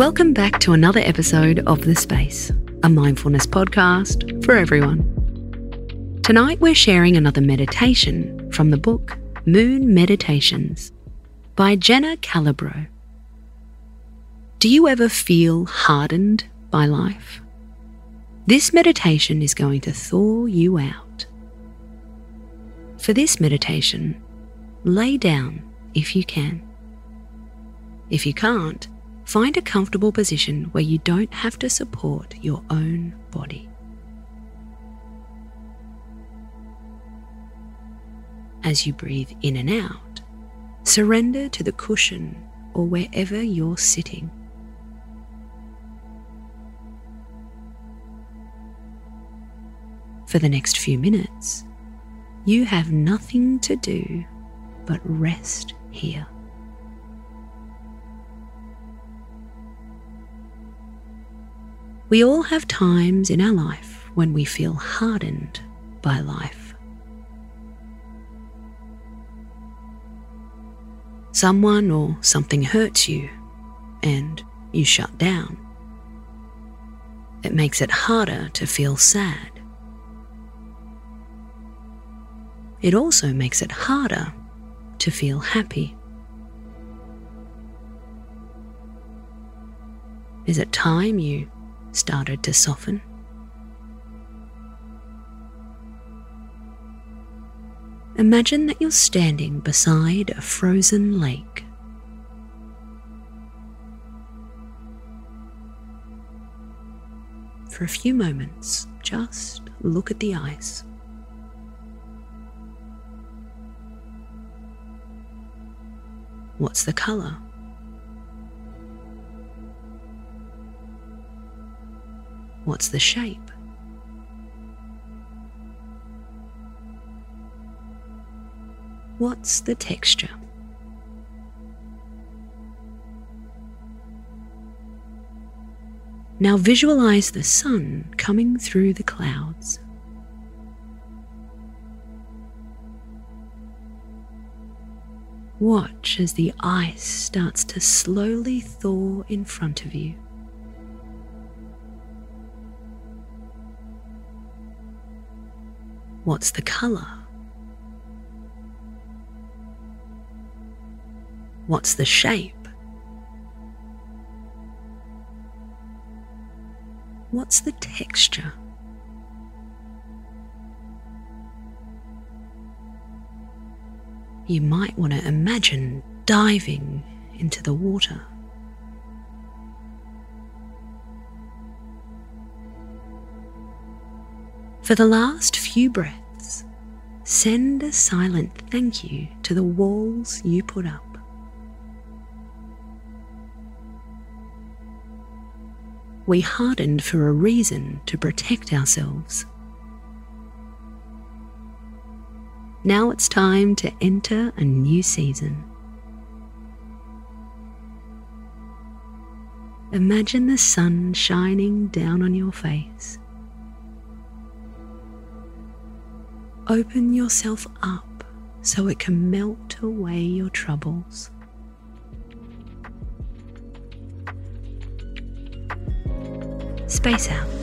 Welcome back to another episode of The Space, a mindfulness podcast for everyone. Tonight we're sharing another meditation from the book Moon Meditations by Jenna Calabro. Do you ever feel hardened by life? This meditation is going to thaw you out. For this meditation, lay down if you can. If you can't, find a comfortable position where you don't have to support your own body. As you breathe in and out, surrender to the cushion or wherever you're sitting. For the next few minutes, you have nothing to do but rest here. We all have times in our life when we feel hardened by life. Someone or something hurts you and you shut down. It makes it harder to feel sad. It also makes it harder to feel happy. Is it time you started to soften? Imagine that you're standing beside a frozen lake. For a few moments, just look at the ice. What's the colour? What's the shape? What's the texture? Now visualize the sun coming through the clouds. Watch as the ice starts to slowly thaw in front of you. What's the colour? What's the shape? What's the texture? You might want to imagine diving into the water. For the last few breaths, send a silent thank you to the walls you put up. We hardened for a reason to protect ourselves. Now it's time to enter a new season. Imagine the sun shining down on your face. Open yourself up so it can melt away your troubles. Space out.